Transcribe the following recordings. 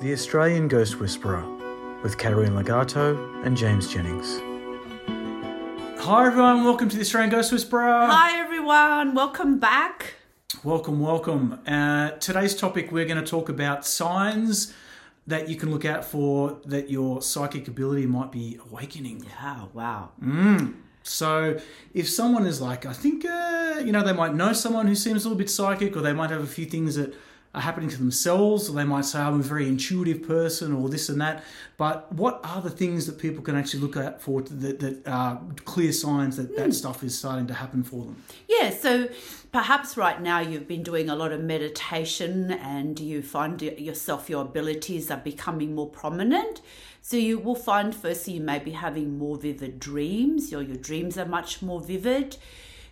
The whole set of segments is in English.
The Australian Ghost Whisperer with Caterina Ligato and James Jennings. Hi everyone, welcome to the Australian Ghost Whisperer. Hi everyone, welcome back. Welcome, welcome. Uh, today's topic we're going to talk about signs that you can look out for that your psychic ability might be awakening. Yeah, wow. So if someone is like, I think, uh, you know, they might know someone who seems a little bit psychic, or they might have a few things that are happening to themselves, or they might say, I'm a very intuitive person, or this and that. But what are the things that people can actually look at for that, that are clear signs that that hmm. stuff is starting to happen for them? Yeah, so perhaps right now you've been doing a lot of meditation and you find yourself, your abilities are becoming more prominent. So you will find firstly you may be having more vivid dreams, your, your dreams are much more vivid.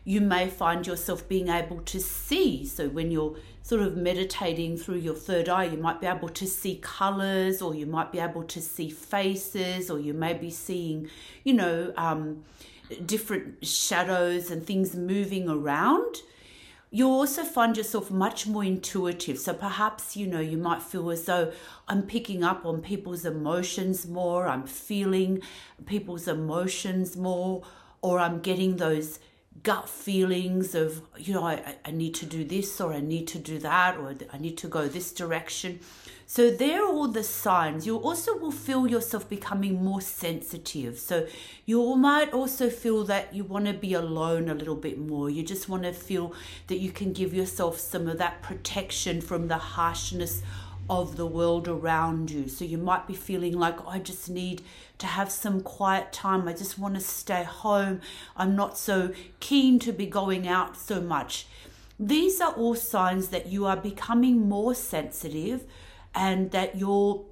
You may find yourself being able to see. So when you're sort of meditating through your third eye, you might be able to see colors, or you might be able to see faces, or you may be seeing, you know, um, different shadows and things moving around. You'll also find yourself much more intuitive. So perhaps, you know, you might feel as though I'm picking up on people's emotions more, I'm feeling people's emotions more, or I'm getting those gut feelings of, you know, I, I need to do this, or I need to do that, or I need to go this direction. So they're all the signs. You also will feel yourself becoming more sensitive. So you might also feel that you want to be alone a little bit more. You just want to feel that you can give yourself some of that protection from the harshness of the world around you. So you might be feeling like oh, I just need to have some quiet time. I just want to stay home. I'm not so keen to be going out so much. These are all signs that you are becoming more sensitive and that your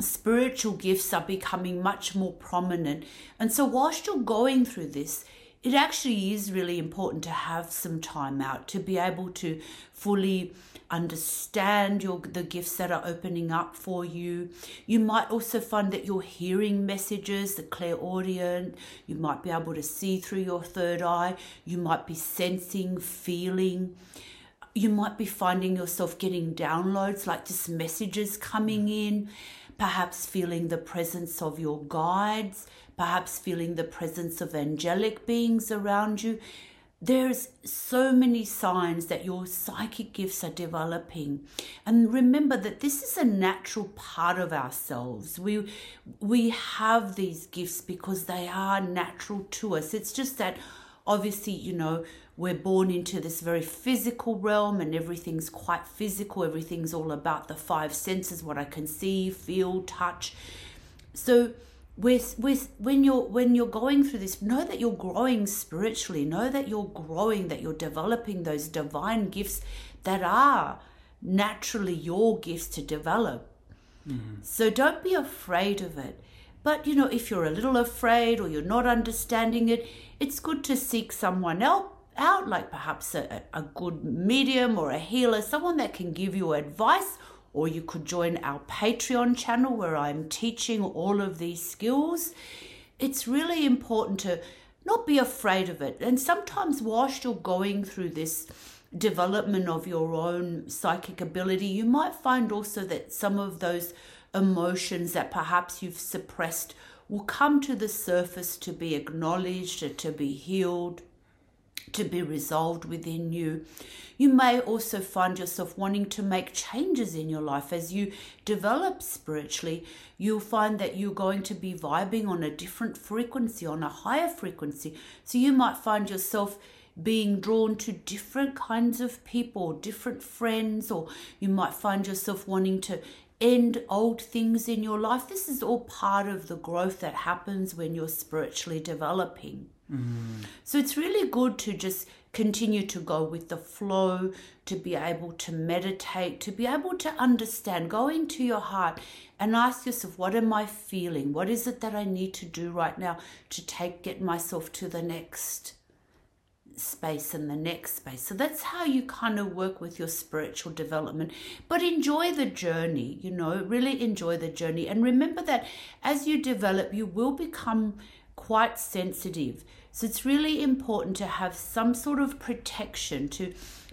spiritual gifts are becoming much more prominent. And so, whilst you're going through this, it actually is really important to have some time out to be able to fully understand your the gifts that are opening up for you. You might also find that you're hearing messages, the clairaudient. You might be able to see through your third eye. You might be sensing, feeling you might be finding yourself getting downloads like just messages coming mm. in, perhaps feeling the presence of your guides, perhaps feeling the presence of angelic beings around you. There's so many signs that your psychic gifts are developing. And remember that this is a natural part of ourselves. We we have these gifts because they are natural to us. It's just that obviously, you know, we're born into this very physical realm and everything's quite physical. Everything's all about the five senses what I can see, feel, touch. So, with with when you're when you're going through this know that you're growing spiritually. Know that you're growing that you're developing those divine gifts that are naturally your gifts to develop. Mm-hmm. So don't be afraid of it. But you know if you're a little afraid or you're not understanding it it's good to seek someone else out like perhaps a, a good medium or a healer someone that can give you advice or you could join our Patreon channel where I'm teaching all of these skills. It's really important to not be afraid of it. And sometimes, whilst you're going through this development of your own psychic ability, you might find also that some of those emotions that perhaps you've suppressed will come to the surface to be acknowledged, and to be healed to be resolved within you. You may also find yourself wanting to make changes in your life as you develop spiritually. You'll find that you're going to be vibing on a different frequency, on a higher frequency. So you might find yourself being drawn to different kinds of people, different friends, or you might find yourself wanting to end old things in your life. This is all part of the growth that happens when you're spiritually developing. Mm. So it's really good to just continue to go with the flow, to be able to meditate, to be able to understand, go into your heart and ask yourself, what am I feeling? What is it that I need to do right now to take get myself to the next space and the next space. So that's how you kind of work with your spiritual development. But enjoy the journey, you know, really enjoy the journey. And remember that as you develop, you will become quite sensitive. So it's really important to have some sort of protection to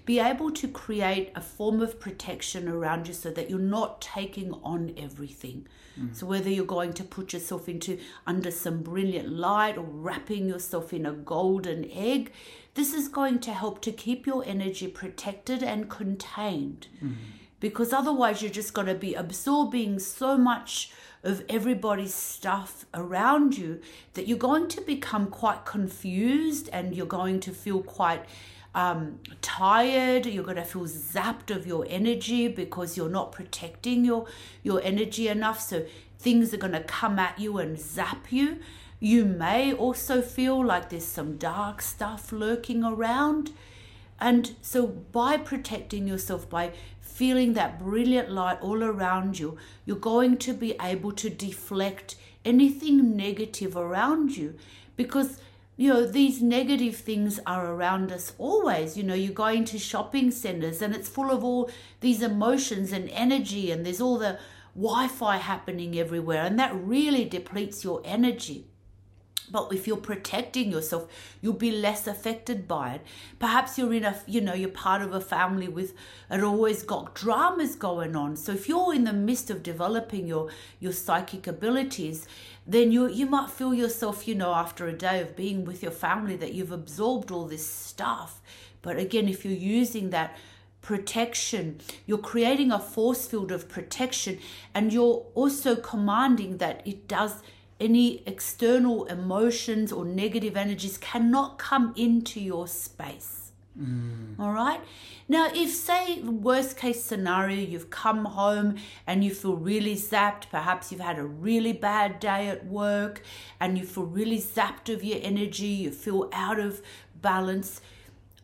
be able to create a form of protection around you so that you're not taking on everything. Mm. So whether you're going to put yourself into under some brilliant light or wrapping yourself in a golden egg, this is going to help to keep your energy protected and contained. Mm. Because otherwise, you're just going to be absorbing so much of everybody's stuff around you that you're going to become quite confused and you're going to feel quite um, tired you're going to feel zapped of your energy because you're not protecting your your energy enough. So things are going to come at you and zap you. You may also feel like there's some dark stuff lurking around. And so, by protecting yourself, by feeling that brilliant light all around you, you're going to be able to deflect anything negative around you. Because you know these negative things are around us always. You know you're going to shopping centers and it's full of all these emotions and energy and there's all the wi-fi happening everywhere and that really depletes your energy. But if you're protecting yourself you'll be less affected by it. Perhaps you're in a you know you're part of a family with it always got dramas going on. So if you're in the midst of developing your your psychic abilities then you you might feel yourself you know after a day of being with your family that you've absorbed all this stuff but again if you're using that protection. You're creating a force field of protection and you're also commanding that it does any external emotions or negative energies cannot come into your space. Mm. All right. Now, if, say, worst case scenario, you've come home and you feel really zapped, perhaps you've had a really bad day at work and you feel really zapped of your energy, you feel out of balance,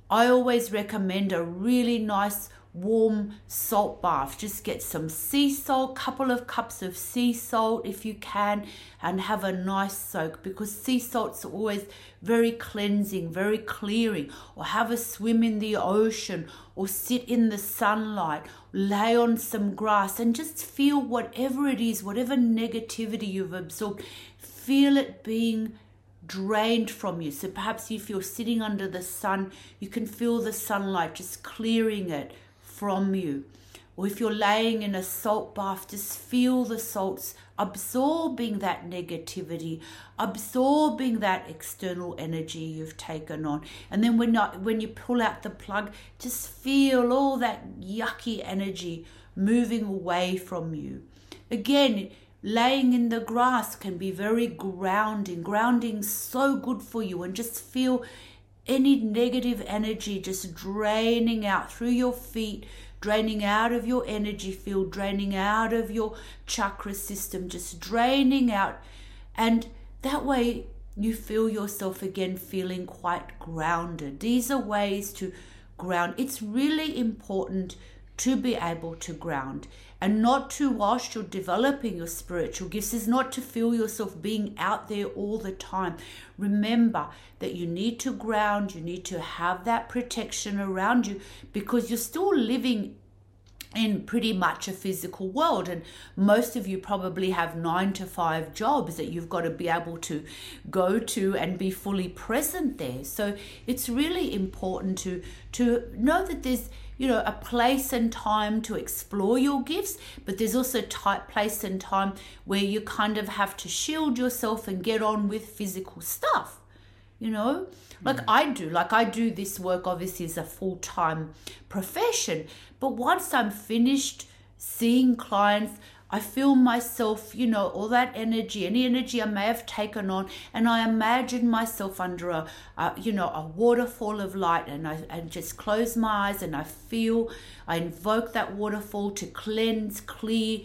I always recommend a really nice warm salt bath. Just get some sea salt, couple of cups of sea salt if you can, and have a nice soak because sea salt's always very cleansing, very clearing. Or have a swim in the ocean, or sit in the sunlight, lay on some grass, and just feel whatever it is, whatever negativity you've absorbed, feel it being drained from you. So perhaps if you're sitting under the sun, you can feel the sunlight just clearing it from you. Or if you're laying in a salt bath, just feel the salts absorbing that negativity, absorbing that external energy you've taken on. And then when not, when you pull out the plug, just feel all that yucky energy moving away from you. Again, laying in the grass can be very grounding. Grounding so good for you and just feel any negative energy just draining out through your feet, draining out of your energy field, draining out of your chakra system, just draining out. And that way you feel yourself again feeling quite grounded. These are ways to ground. It's really important to be able to ground and not to whilst you're developing your spiritual gifts is not to feel yourself being out there all the time remember that you need to ground you need to have that protection around you because you're still living in pretty much a physical world. And most of you probably have nine to five jobs that you've got to be able to go to and be fully present there. So it's really important to to know that there's you know a place and time to explore your gifts but there's also type place and time where you kind of have to shield yourself and get on with physical stuff you know like mm. i do like i do this work obviously as a full-time profession but once i'm finished seeing clients I feel myself, you know, all that energy, any energy I may have taken on, and I imagine myself under a, you know, a waterfall of light, and I, I just close my eyes and I feel, I invoke that waterfall to cleanse, clear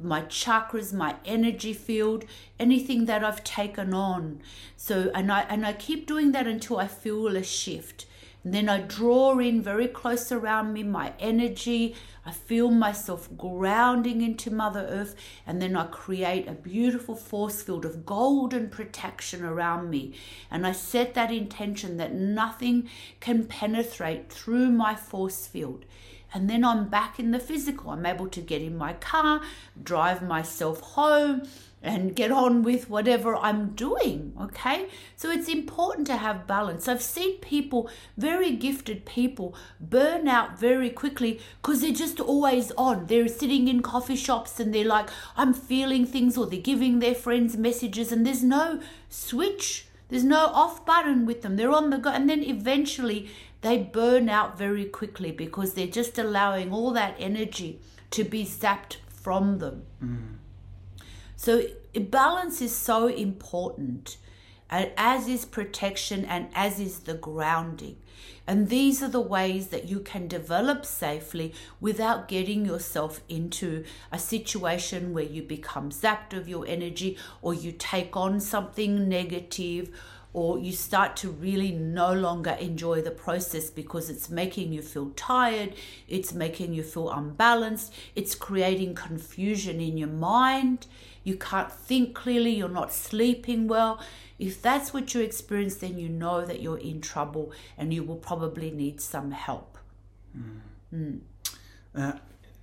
my chakras, my energy field, anything that I've taken on. So, and I and I keep doing that until I feel a shift. And then I draw in very close around me my energy. I feel myself grounding into Mother Earth. And then I create a beautiful force field of golden protection around me. And I set that intention that nothing can penetrate through my force field. And then I'm back in the physical. I'm able to get in my car, drive myself home and get on with whatever I'm doing. Okay. So it's important to have balance. I've seen people, very gifted people, burn out very quickly because they're just always on. They're sitting in coffee shops and they're like, I'm feeling things, or they're giving their friends messages, and there's no switch. There's no off button with them. They're on the go. And then eventually they burn out very quickly because they're just allowing all that energy to be zapped from them. Mm. So balance is so important, as is protection and as is the grounding. And these are the ways that you can develop safely without getting yourself into a situation where you become zapped of your energy or you take on something negative or you start to really no longer enjoy the process because it's making you feel tired, it's making you feel unbalanced, it's creating confusion in your mind, you can't think clearly, you're not sleeping well. If that's what you experience, then you know that you're in trouble and you will probably need some help. Mm. Mm. Uh,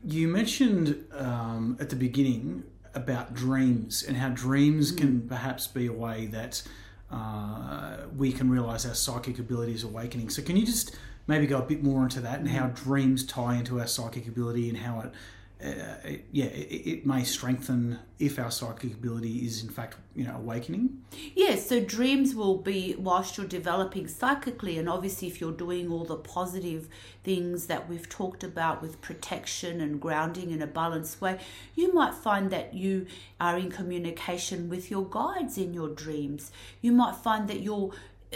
you mentioned um, at the beginning about dreams and how dreams mm. can perhaps be a way that uh, we can realize our psychic abilities awakening. So, can you just maybe go a bit more into that and how mm. dreams tie into our psychic ability and how it uh, yeah, it, it, may strengthen if our psychic ability is in fact, you know, awakening. Yes, so dreams will be whilst you're developing psychically, and obviously if you're doing all the positive things that we've talked about with protection and grounding in a balanced way, you might find that you are in communication with your guides in your dreams. You might find that you're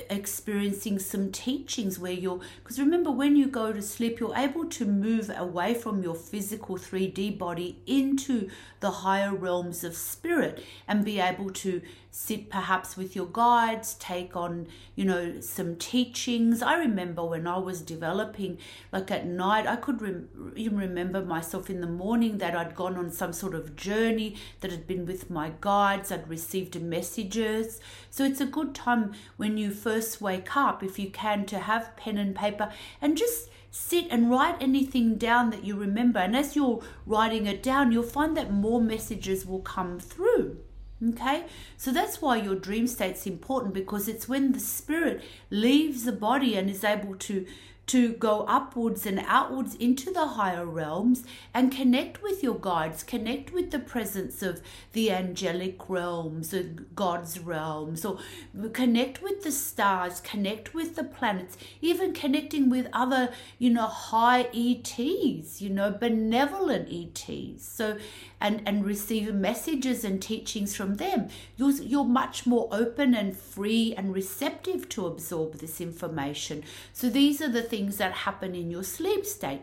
experiencing some teachings where you're because remember when you go to sleep you're able to move away from your physical 3D body into the higher realms of spirit and be able to sit perhaps with your guides, take on, you know, some teachings. I remember when I was developing, like at night, I could even remember myself in the morning that I'd gone on some sort of journey, that had been with my guides, I'd received messages. So it's a good time when you first wake up, if you can, to have pen and paper and just sit and write anything down that you remember. And as you're writing it down, you'll find that more messages will come through. Okay, so that's why your dream state's important because it's when the spirit leaves the body and is able to to go upwards and outwards into the higher realms and connect with your guides, connect with the presence of the angelic realms, or God's realms, or connect with the stars, connect with the planets, even connecting with other, you know, high ETs, you know, benevolent ETs. So, and, and receive messages and teachings from them. You're, you're much more open and free and receptive to absorb this information. So, these are the things that happen in your sleep state.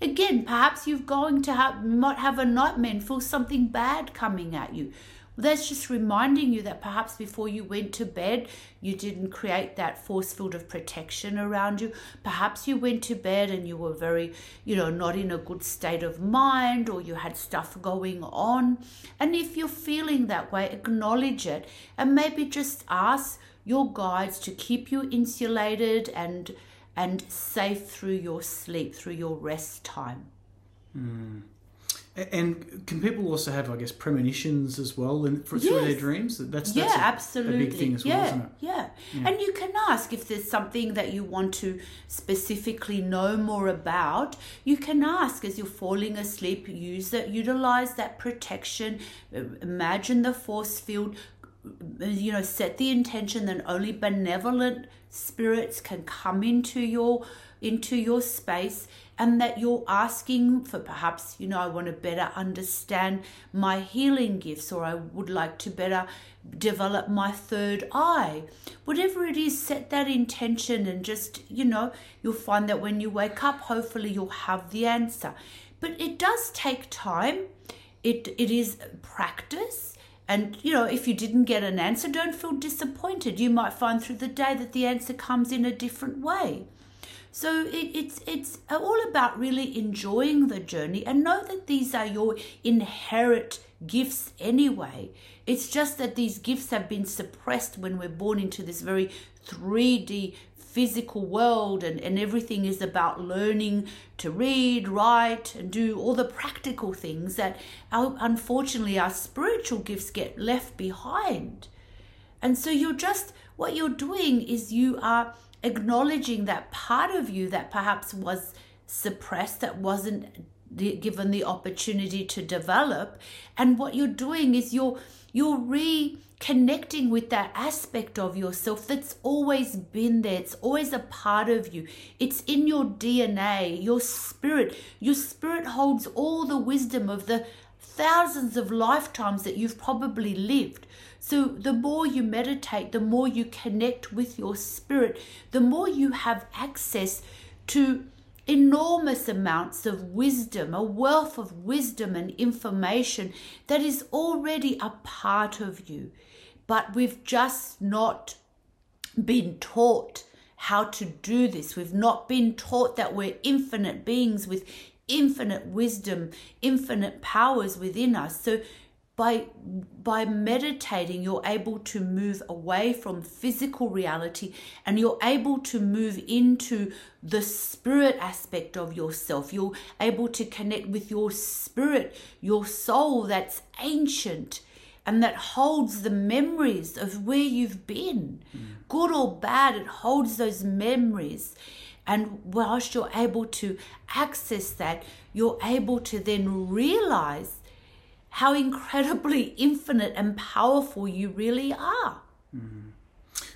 Again, perhaps you're going to have, might have a nightmare and feel something bad coming at you. That's just reminding you that perhaps before you went to bed, you didn't create that force field of protection around you. Perhaps you went to bed and you were very, you know, not in a good state of mind or you had stuff going on. And if you're feeling that way, acknowledge it and maybe just ask your guides to keep you insulated and and safe through your sleep, through your rest time. Mm. And can people also have, I guess, premonitions as well in, for, yes. through their dreams? That's, that's yeah, a, absolutely. a big thing as yeah, well, isn't it? Yeah. yeah. And you can ask if there's something that you want to specifically know more about. You can ask as you're falling asleep. Use that, utilize that protection. Imagine the force field. You know, set the intention that only benevolent spirits can come into your into your space and that you're asking for perhaps you know I want to better understand my healing gifts or I would like to better develop my third eye. Whatever it is set that intention and just you know you'll find that when you wake up hopefully you'll have the answer. But it does take time. It it is practice and, you know, if you didn't get an answer, don't feel disappointed. You might find through the day that the answer comes in a different way. So it, it's it's all about really enjoying the journey and know that these are your inherent gifts anyway. It's just that these gifts have been suppressed when we're born into this very 3D physical world and, and everything is about learning to read, write, and do all the practical things that our, unfortunately our spiritual gifts get left behind. And so you're just, what you're doing is you are acknowledging that part of you that perhaps was suppressed, that wasn't given the opportunity to develop. And what you're doing is you're, you're re connecting with that aspect of yourself that's always been there. It's always a part of you. It's in your DNA, your spirit. Your spirit holds all the wisdom of the thousands of lifetimes that you've probably lived. So, the more you meditate, the more you connect with your spirit, the more you have access to enormous amounts of wisdom, a wealth of wisdom and information that is already a part of you but we've just not been taught how to do this. We've not been taught that we're infinite beings with infinite wisdom, infinite powers within us. So by by meditating you're able to move away from physical reality and you're able to move into the spirit aspect of yourself you're able to connect with your spirit your soul that's ancient and that holds the memories of where you've been, mm. good or bad, it holds those memories. And whilst you're able to access that, you're able to then realize how incredibly infinite and powerful you really are. Mm.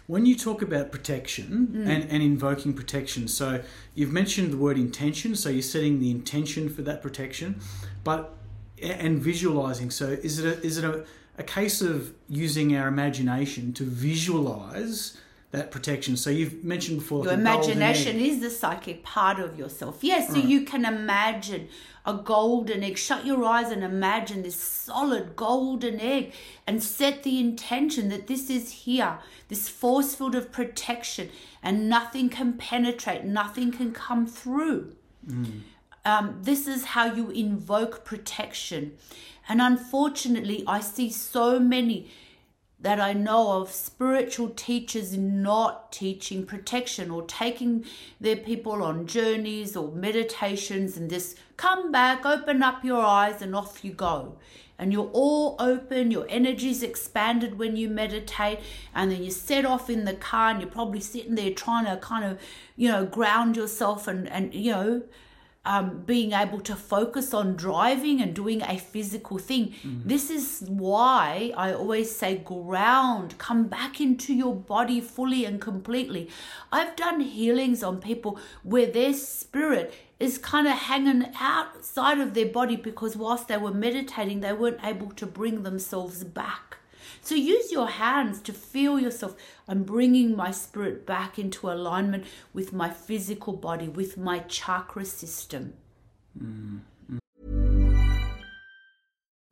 When you talk about protection mm. and, and invoking protection, so you've mentioned the word intention, so you're setting the intention for that protection, but and visualizing. So is it a, is it a a case of using our imagination to visualize that protection. So you've mentioned before your imagination is the psychic part of yourself. Yes, so right. you can imagine a golden egg. Shut your eyes and imagine this solid golden egg and set the intention that this is here, this force field of protection, and nothing can penetrate, nothing can come through. Mm. Um, this is how you invoke protection. And unfortunately, I see so many that I know of spiritual teachers not teaching protection or taking their people on journeys or meditations and this come back, open up your eyes, and off you go. And you're all open, your energy's expanded when you meditate, and then you set off in the car and you're probably sitting there trying to kind of, you know, ground yourself and, and you know, um, being able to focus on driving and doing a physical thing. Mm-hmm. This is why I always say ground, come back into your body fully and completely. I've done healings on people where their spirit is kind of hanging outside of their body because whilst they were meditating, they weren't able to bring themselves back. So use your hands to feel yourself. I'm bringing my spirit back into alignment with my physical body, with my chakra system. Mm.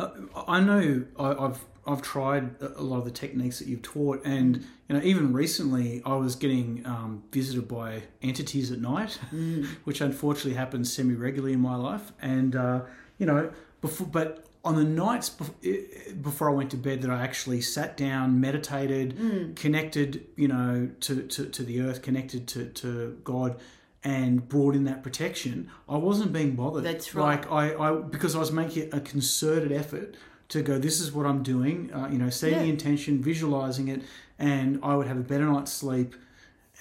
Uh, I know I, have I've tried a lot of the techniques that you've taught, and you know even recently I was getting um, visited by entities at night, mm. which unfortunately happens semi regularly in my life, and uh, you know before but on the nights bef- before I went to bed that I actually sat down, meditated, Hmm. connected, you know, to, to, to the earth, connected to, to God, and brought in that protection, I wasn't being bothered. That's right. Like I, I because I was making a concerted effort to go. This is what I'm doing. Uh, you know, setting the intention, visualizing it, and I would have a better night's sleep.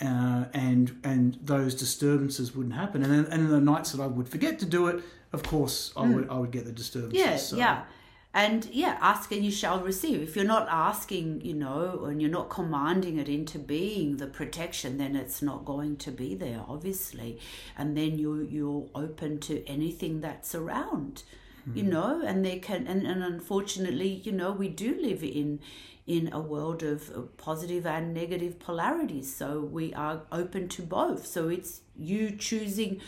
Uh, and and those disturbances wouldn't happen, and then and the nights that I would forget to do it, of course, I would I would get the disturbances. Yeah, so- yeah. And yeah, ask and you shall receive. If you're not asking, you know, and you're not commanding it into being the protection, then it's not going to be there, obviously. And then you you're open to anything that's around, you hmm. know. And there can and, and unfortunately, you know, we do live in in a world of positive and negative polarities. So we are open to both. So it's you choosing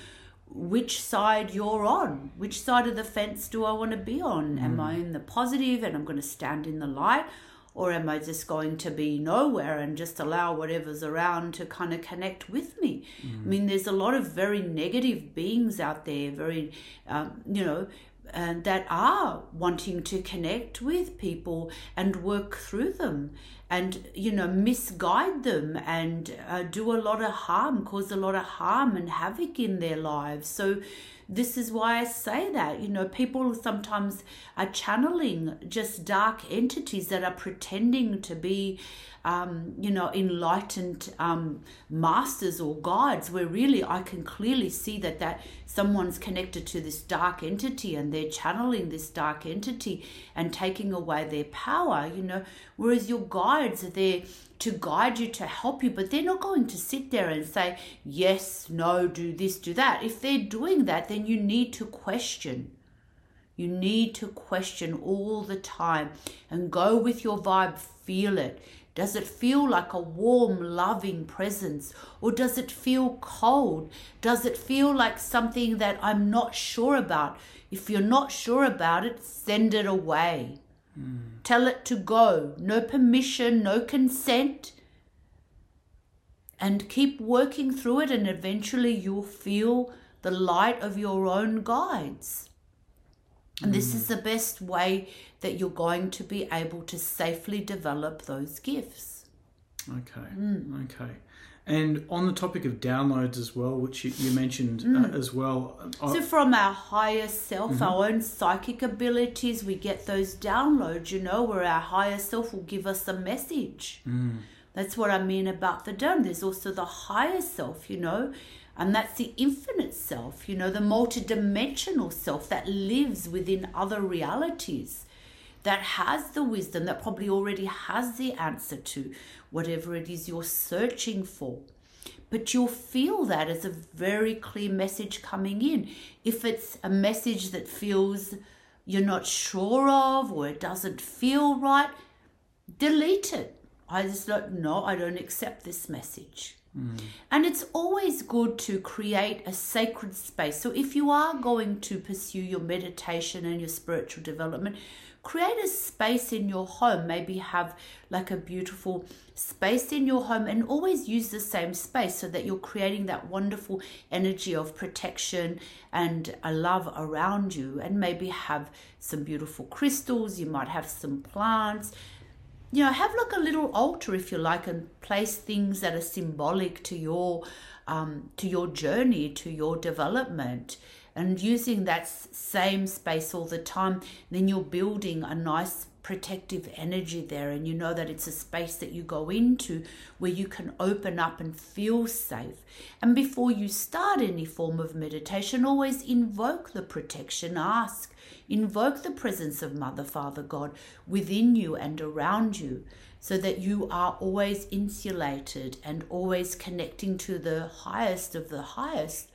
which side you're on. Which side of the fence do I want to be on? Am hmm. I in the positive and I'm going to stand in the light? Or am I just going to be nowhere and just allow whatever's around to kind of connect with me? I hmm. mean, there's a lot of very negative beings out there, very, um, you know, and that are wanting to connect with people and work through them and you know misguide them and uh, do a lot of harm cause a lot of harm and havoc in their lives. So this is why I say that. You know, people sometimes are channeling just dark entities that are pretending to be, um, you know, enlightened um, masters or guides, where really I can clearly see that that someone's connected to this dark entity and they're channeling this dark entity and taking away their power. You know, whereas your guides are there to guide you, to help you, but they're not going to sit there and say, yes, no, do this, do that. If they're doing that, then you need to question. You need to question all the time and go with your vibe, feel it. Does it feel like a warm, loving presence? Or does it feel cold? Does it feel like something that I'm not sure about? If you're not sure about it, send it away. Tell it to go. No permission, no consent. And keep working through it, and eventually you'll feel the light of your own guides. And this is the best way that you're going to be able to safely develop those gifts. Okay. Hmm. Okay. And on the topic of downloads as well, which you, you mentioned Hmm. uh, as well, I- So, from our higher self, our own psychic abilities, we get those downloads, you know, where our higher self will give us a message. That's what I mean about the down. There's also the higher self, you know, and that's the infinite self, you know, the multidimensional self that lives within other realities, that has the wisdom, that probably already has the answer to whatever it is you're searching for but you'll feel that as a very clear message coming in. If it's a message that feels you're not sure of or it doesn't feel right, delete it. I just don't know, I don't accept this message. Mm. And it's always good to create a sacred space. So if you are going to pursue your meditation and your spiritual development, create a space in your home. Maybe have like a beautiful space in your home and always use the same space so that you're creating that wonderful energy of protection and a love around you. And maybe have some beautiful crystals, you might have some plants you know have like a little altar if you like and place things that are symbolic to your um, to your journey to your development. And using that same space all the time then you're building a nice protective energy there and you know that it's a space that you go into where you can open up and feel safe. And before you start any form of meditation always invoke the protection ask Invoke the presence of Mother, Father, God within you and around you so that you are always insulated and always connecting to the highest of the highest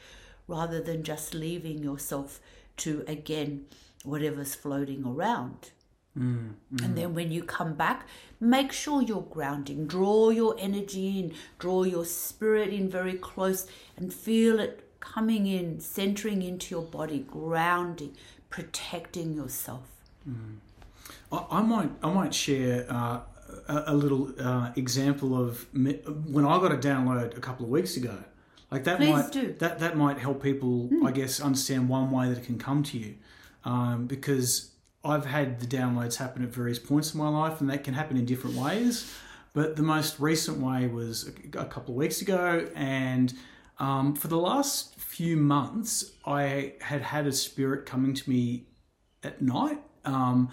rather than just leaving yourself to, again, whatever's floating around. Mm, and mm. then when you come back, make sure you're grounding. Draw your energy in, draw your spirit in very close, and feel it coming in, centering into your body, grounding, protecting yourself. I, I might I might share uh, a, a little uh, example of me, when I got a download a couple of weeks ago. Like that Please might do. that that might help people, I guess, understand one way that it can come to you, um, because I've had the downloads happen at various points in my life, and that can happen in different ways. But the most recent way was a, a couple of weeks ago, and um, for the last few months, I had had a spirit coming to me at night. Um,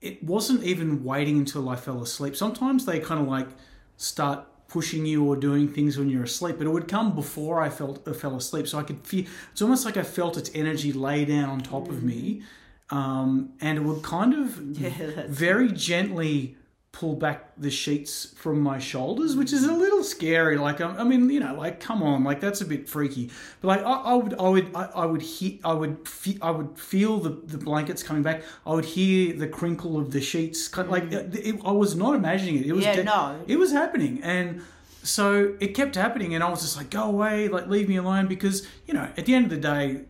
it wasn't even waiting until I fell asleep. Sometimes they kind of like start pushing you or doing things when you're asleep, but it would come before I felt I fell asleep. So I could feel it's almost like I felt its energy lay down on top of me, um, and it would kind of very gently pull back the sheets from my shoulders, which is a mm. little scary. Like, I, I mean, you know, like, come on, like that's a bit freaky. But like, I, I would, I would, I, I would hear, I would, fe- I would feel the, the blankets coming back. I would hear the crinkle of the sheets. Kind of mm. Like, it, it- I was not imagining it. It was, Yeah, no. it was happening, and so it kept happening, and I was just like, go away, like, leave me alone, because you know, at the end of the day,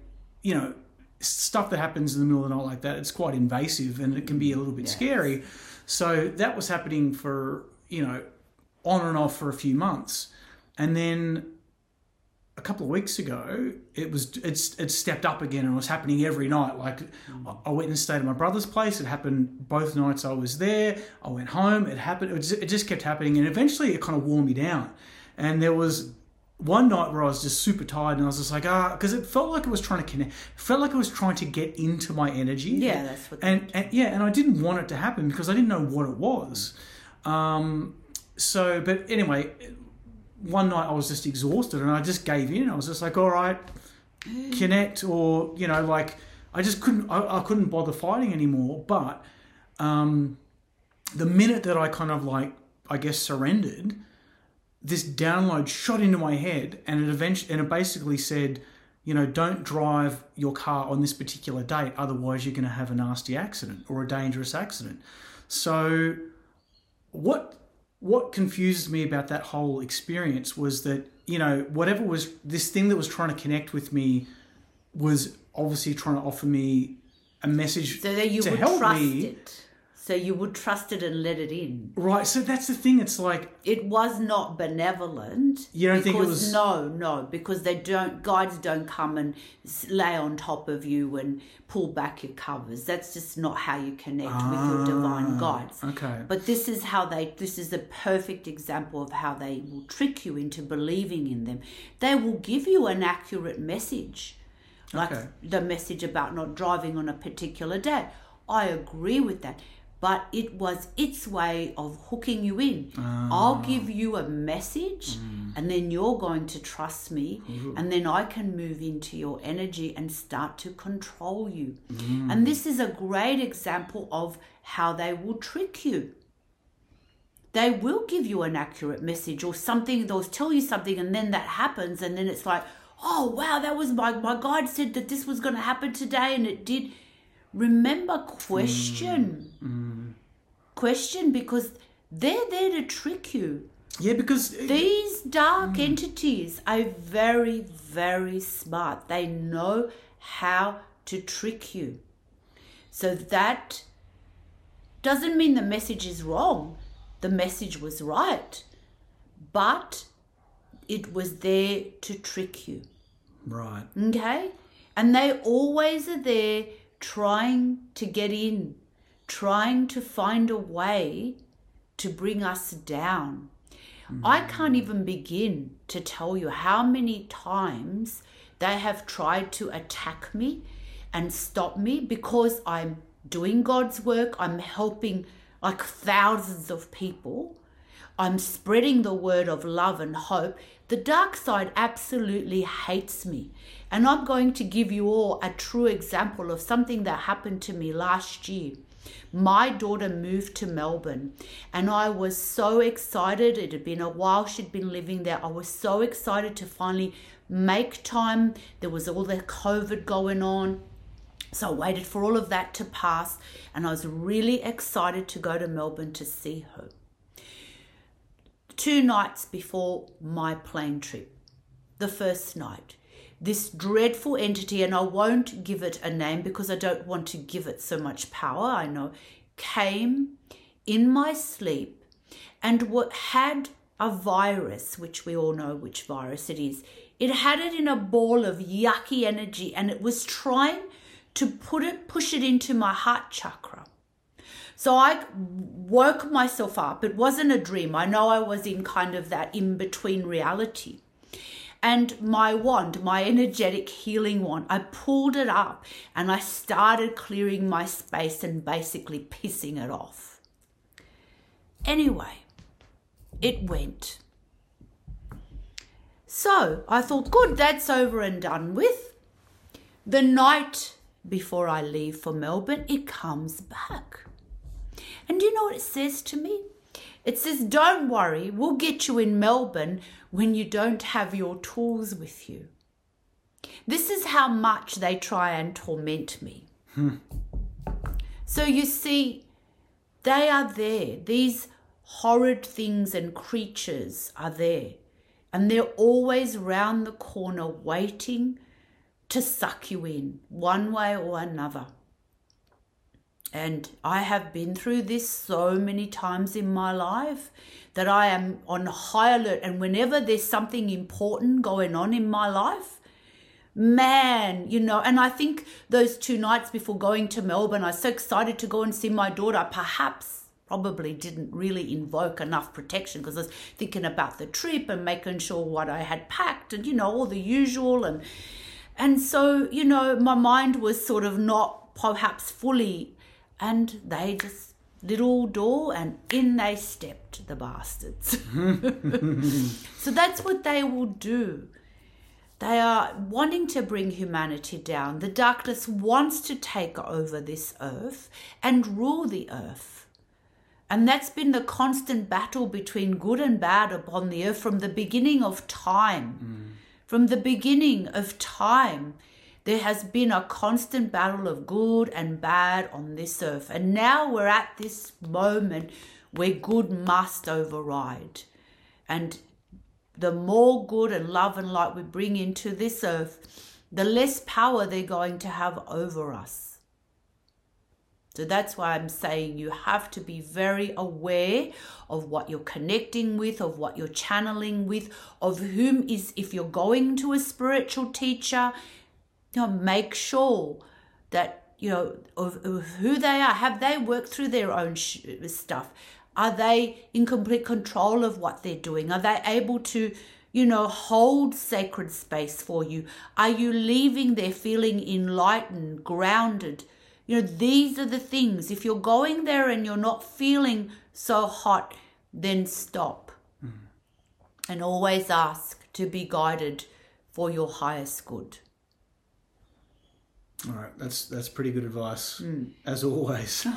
you know. Stuff that happens in the middle of the night like that, it's quite invasive and it can be a little bit scary. So that was happening for, you know, on and off for a few months. And then a couple of weeks ago, it was it's it stepped up again and was happening every night. Like I went and stayed at my brother's place. It happened both nights I was there. I went home. It happened. It just, it just kept happening, and eventually it kind of wore me down. And there was one night where I was just super tired, and I was just like ah, because it felt like it was trying to connect. It felt like it was trying to get into my energy. Yeah, that's what. And, and yeah, and I didn't want it to happen because I didn't know what it was. Um, so, but anyway, one night I was just exhausted and I just gave in. I was just like, all right, connect, or you know, like I just couldn't, I, I couldn't bother fighting anymore. But um, the minute that I kind of like, I guess, surrendered, this download shot into my head, and it eventually, and it basically said, you know, don't drive your car on this particular date, otherwise you're going to have a nasty accident or a dangerous accident. So, what what confuses me about that whole experience was that you know whatever was this thing that was trying to connect with me was obviously trying to offer me a message so that you to help trust me. it. So you would trust it and let it in. Right. So that's the thing. It's like It was not benevolent. You don't think it was- No, no, because they don't. Guides don't come and lay on top of you and pull back your covers. That's just not how you connect with your divine guides. Ah, okay. But this is how they. This is a perfect example of how they will trick you into believing in them. They will give you an accurate message, like Okay. the message about not driving on a particular day. I agree with that. But it was its way of hooking you in. Ah. I'll give you a message mm. and then you're going to trust me mm-hmm. and then I can move into your energy and start to control you. Mm. And this is a great example of how they will trick you. They will give you an accurate message or something they'll tell you something and then that happens and then it's like oh wow that was my my guide said that this was going to happen today and it did remember question mm, mm. question because they're there to trick you yeah, because uh, these dark mm. entities are very, very smart. They know how to trick you. So that doesn't mean the message is wrong. The message was right. But it was there to trick you. right. Okay? And they always are there trying to get in, trying to find a way to bring us down. I can't even begin to tell you how many times they have tried to attack me and stop me because I'm doing God's work, I'm helping like thousands of people. I'm spreading the word of love and hope. The dark side absolutely hates me. And I'm going to give you all a true example of something that happened to me last year. My daughter moved to Melbourne and I was so excited. It had been a while she'd been living there. I was so excited to finally make time. There was all the COVID going on. So I waited for all of that to pass and I was really excited to go to Melbourne to see her two nights before my plane trip. The first night, this dreadful entity, and I won't give it a name because I don't want to give it so much power, I know, came in my sleep and what had a virus, which we all know which virus it is. It had it in a ball of yucky energy and it was trying to put it, push it into my heart chakra. So I woke myself up. It wasn't a dream. I know I was in kind of that in between reality. And my wand, my energetic healing wand, I pulled it up and I started clearing my space and basically pissing it off. Anyway, it went. So I thought, good, that's over and done with. The night before I leave for Melbourne, it comes back. And you know what it says to me? It says, Don't worry, we'll get you in Melbourne when you don't have your tools with you. This is how much they try and torment me. Hmm. So you see, they are there. These horrid things and creatures are there. And they're always round the corner waiting to suck you in, one way or another. And I have been through this so many times in my life that I am on high alert. And whenever there's something important going on in my life, man, you know, and I think those two nights before going to Melbourne, I was so excited to go and see my daughter. Perhaps, probably didn't really invoke enough protection because I was thinking about the trip and making sure what I had packed and, you know, all the usual. And, and so, you know, my mind was sort of not perhaps fully and they just little door and in they stepped the bastards. So that's what they will do. They are wanting to bring humanity down. The darkness wants to take over this earth and rule the earth. And that's been the constant battle between good and bad upon the earth from the beginning of time. Mm. from the beginning of time there has been a constant battle of good and bad on this earth. And now we're at this moment where good must override. And the more good and love and light we bring into this earth, the less power they're going to have over us. So that's why I'm saying you have to be very aware of what you're connecting with, of what you're channeling with, of whom is, if you're going to a spiritual teacher, you know, make sure that you know of, of who they are. Have they worked through their own sh- stuff? Are they in complete control of what they're doing? Are they able to, you know, hold sacred space for you? Are you leaving there feeling enlightened, grounded? You know, these are the things. If you're going there and you're not feeling so hot, then stop. Mm. And always ask to be guided for your highest good. All right, that's that's pretty good advice, mm. as always.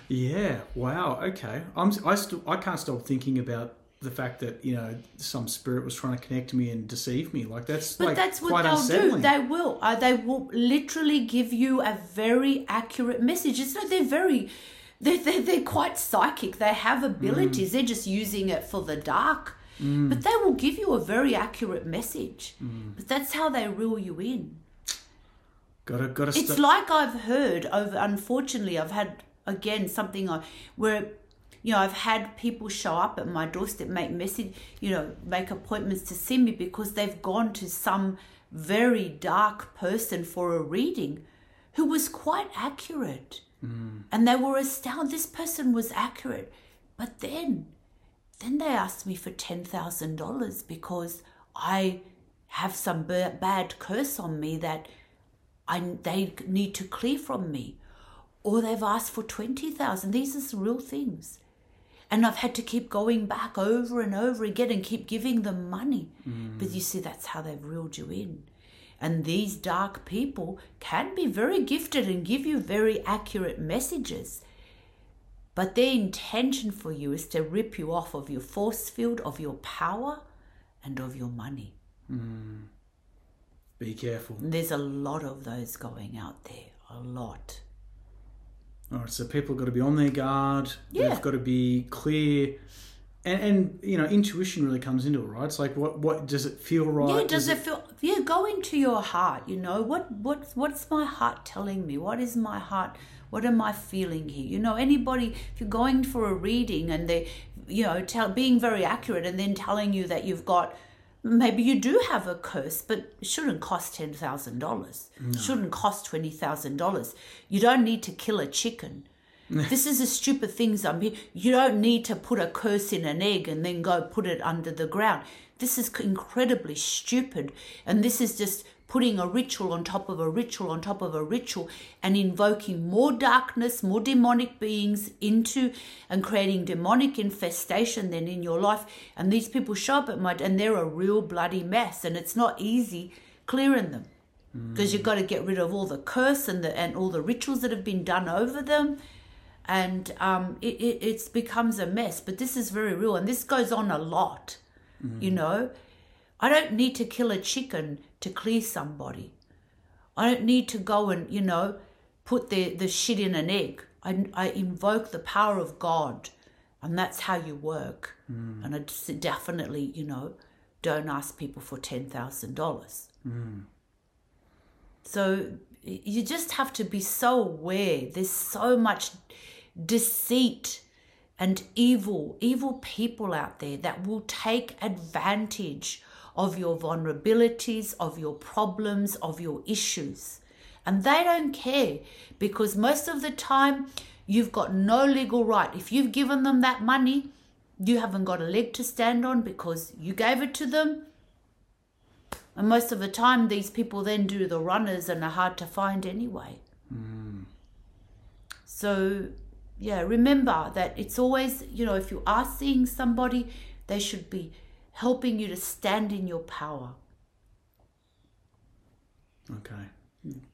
yeah. Wow. Okay. I'm. I still. I can't stop thinking about the fact that you know some spirit was trying to connect to me and deceive me. Like that's. But like that's what they'll unsettling. do. They will. Uh, they will literally give you a very accurate message. It's not. They're very. They're, they're, they're quite psychic. They have abilities. Mm. They're just using it for the dark Mm. But they will give you a very accurate message. Mm. But that's how they reel you in. Gotta, gotta. St- it's like I've heard over. Unfortunately, I've had again something I, where you know, I've had people show up at my doorstep, make message, you know, make appointments to see me because they've gone to some very dark person for a reading who was quite accurate. Mm. And they were astounded. This person was accurate. But then then they asked me for $10,000 because I have some bad curse on me that I, they need to clear from me. Or they've asked for 20,000. These are real things. And I've had to keep going back over and over again and keep giving them money. Mm. But you see, that's how they've reeled you in. And these dark people can be very gifted and give you very accurate messages. But their intention for you is to rip you off of your force field, of your power, and of your money. Mm. Be careful. There's a lot of those going out there. A lot. All right, so people have got to be on their guard. Yeah. They've got to be clear. And, and you know, intuition really comes into it, right? It's like, what what does it feel right? Yeah, does, does it, it feel? Yeah, go into your heart. You know, what what what's my heart telling me? What is my heart what am I feeling here? You know, anybody, if you're going for a reading and they, you know, tell, being very accurate and then telling you that you've got maybe you do have a curse, but it shouldn't cost ten thousand dollars. Shouldn't cost twenty thousand dollars. You don't need to kill a chicken. this is a stupid things. I mean, you don't need to put a curse in an egg and then go put it under the ground. This is incredibly stupid, and this is just putting a ritual on top of a ritual on top of a ritual and invoking more darkness, more demonic beings into and creating demonic infestation then in your life. And these people show up at my and they're a real bloody mess, and it's not easy clearing them because you've got to get rid of all the curse and the and all the rituals that have been done over them. And um, it, it it's becomes a mess, but this is very real, and this goes on a lot. You know, I don't need to kill a chicken to clear somebody. I don't need to go and, you know, put the, the shit in an egg. I, I invoke the power of God, and that's how you work. Hmm. And I definitely, you know, don't ask people for $10,000. Hmm. So you just have to be so aware. There's so much deceit and evil, evil people out there that will take advantage of your vulnerabilities, of your problems, of your issues. And they don't care because most of the time you've got no legal right. If you've given them that money, you haven't got a leg to stand on because you gave it to them. And most of the time, these people then do the runners and are hard to find anyway. Hmm. So, yeah, remember that it's always, you know, if you are seeing somebody, they should be helping you to stand in your power. Okay.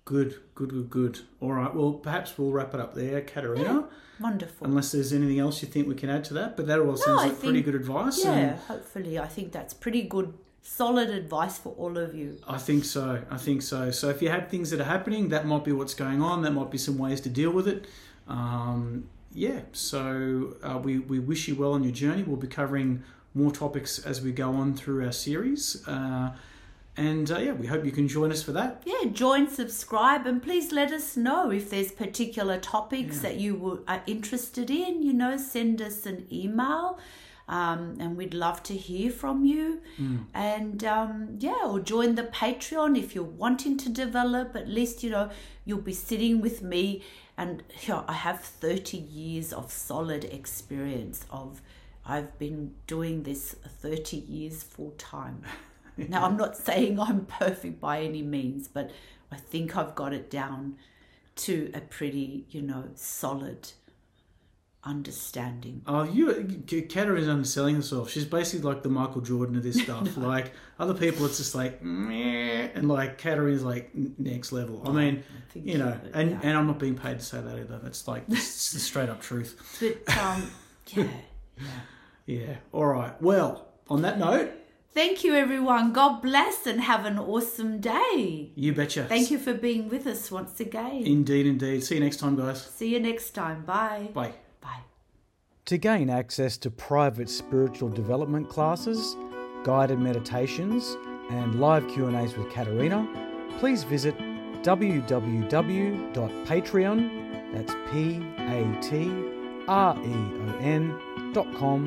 Good, good, good, good. All right. Well, perhaps we'll wrap it up there, Caterina. Wonderful. Unless there's anything else you think we can add to that, but that all sounds I like pretty good advice. yeah, and hopefully. I think that's pretty good, solid advice for all of you. I think so. I think so. So if you have things that are happening, that might be what's going on. That might be some ways to deal with it. Um, yeah. So uh, we we wish you well on your journey. We'll be covering more topics as we go on through our series. Uh, and uh, yeah, we hope you can join us for that. Yeah, join, subscribe, and please let us know if there's particular topics that you are interested in. You know, send us an email. Um, and we'd love to hear from you. And um, yeah, or join the Patreon if you're wanting to develop. At least, you know, you'll be sitting with me. And you know, I have 30 years of solid experience of, I've been doing this 30 years full time. Now, I'm not saying I'm perfect by any means, but I think I've got it down to a pretty, you know, solid understanding. Oh, you, Caterina's underselling herself. She's basically like the Michael Jordan of this stuff. like other people, it's just like, meh, and like Caterina's like next level. I mean, think you know, and, yeah. and I'm not being paid to say that either. That's like it's the straight up truth. But um, yeah. Yeah. All right. Well, on that note, Thank you, everyone. God bless and have an awesome day. you betcha. Thank you for being with us once again. Indeed, indeed. See you next time, guys. See you next time. Bye. Bye. Bye. To gain access to private spiritual development classes, guided meditations, and live Q&As with Caterina, please visit www.patreon, that's P-A-T-R-E-O-N dot com